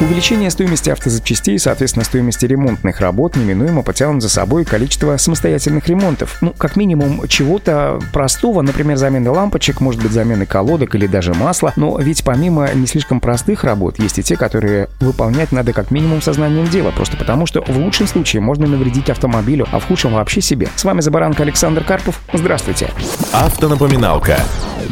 Увеличение стоимости автозапчастей, соответственно, стоимости ремонтных работ неминуемо потянут за собой количество самостоятельных ремонтов. Ну, как минимум, чего-то простого, например, замены лампочек, может быть, замены колодок или даже масла. Но ведь помимо не слишком простых работ, есть и те, которые выполнять надо как минимум сознанием дела, просто потому что в лучшем случае можно навредить автомобилю, а в худшем вообще себе. С вами Забаранка Александр Карпов. Здравствуйте. Автонапоминалка.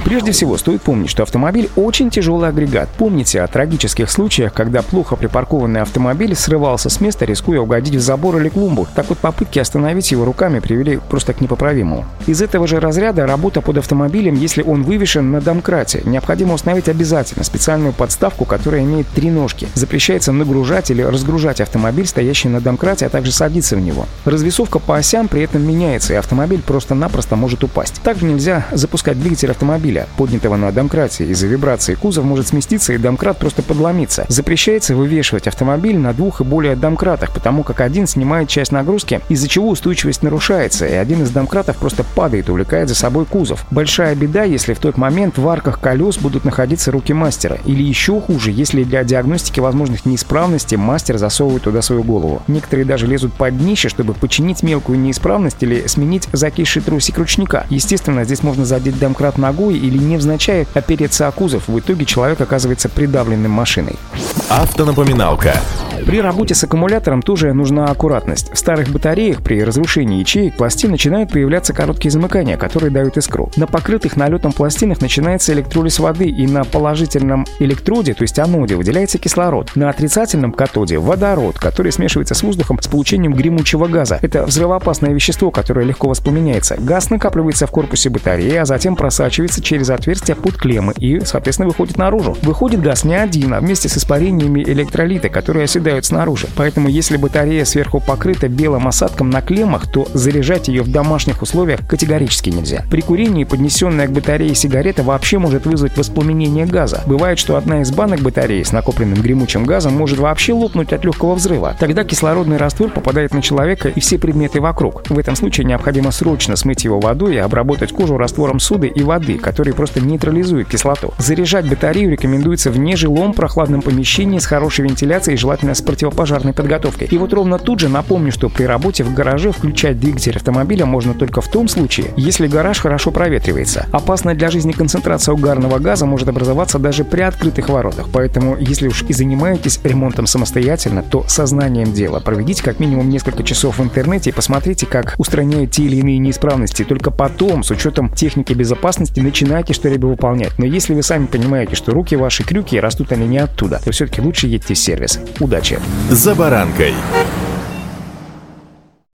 Прежде всего, стоит помнить, что автомобиль очень тяжелый агрегат. Помните о трагических случаях, когда плохо припаркованный автомобиль срывался с места, рискуя угодить в забор или клумбу. Так вот, попытки остановить его руками привели просто к непоправимому. Из этого же разряда работа под автомобилем, если он вывешен на домкрате. Необходимо установить обязательно специальную подставку, которая имеет три ножки. Запрещается нагружать или разгружать автомобиль, стоящий на домкрате, а также садиться в него. Развесовка по осям при этом меняется, и автомобиль просто-напросто может упасть. Также нельзя запускать двигатель автомобиля, поднятого на домкрате. Из-за вибрации кузов может сместиться и домкрат просто подломиться. Запрещается вывешивать автомобиль на двух и более домкратах, потому как один снимает часть нагрузки, из-за чего устойчивость нарушается, и один из домкратов просто падает, увлекает за собой кузов. Большая беда, если в тот момент в арках колес будут находиться руки мастера. Или еще хуже, если для диагностики возможных неисправностей мастер засовывает туда свою голову. Некоторые даже лезут под днище, чтобы починить мелкую неисправность или сменить закисший трусик ручника. Естественно, здесь можно задеть домкрат ногой или невзначай опереться о кузов. В итоге человек оказывается придавленным машиной. Автонапоминалка. При работе с аккумулятором тоже нужна аккуратность. В старых батареях при разрушении ячеек пластин начинают появляться короткие замыкания, которые дают искру. На покрытых налетом пластинах начинается электролиз воды, и на положительном электроде, то есть аноде, выделяется кислород. На отрицательном катоде – водород, который смешивается с воздухом с получением гремучего газа. Это взрывоопасное вещество, которое легко воспламеняется. Газ накапливается в корпусе батареи, а затем просачивается через отверстие под клеммы и, соответственно, выходит наружу. Выходит газ не один, а вместе с испарениями электролита, которые оседают оседают снаружи. Поэтому если батарея сверху покрыта белым осадком на клеммах, то заряжать ее в домашних условиях категорически нельзя. При курении поднесенная к батарее сигарета вообще может вызвать воспламенение газа. Бывает, что одна из банок батареи с накопленным гремучим газом может вообще лопнуть от легкого взрыва. Тогда кислородный раствор попадает на человека и все предметы вокруг. В этом случае необходимо срочно смыть его водой и обработать кожу раствором соды и воды, который просто нейтрализует кислоту. Заряжать батарею рекомендуется в нежилом прохладном помещении с хорошей вентиляцией, желательно с противопожарной подготовкой. И вот ровно тут же напомню, что при работе в гараже включать двигатель автомобиля можно только в том случае, если гараж хорошо проветривается. Опасная для жизни концентрация угарного газа может образоваться даже при открытых воротах. Поэтому, если уж и занимаетесь ремонтом самостоятельно, то сознанием дела. Проведите как минимум несколько часов в интернете и посмотрите, как устраняют те или иные неисправности. Только потом, с учетом техники безопасности, начинайте что-либо выполнять. Но если вы сами понимаете, что руки ваши крюки растут они не оттуда, то все-таки лучше едьте в сервис. Удачи! «За баранкой».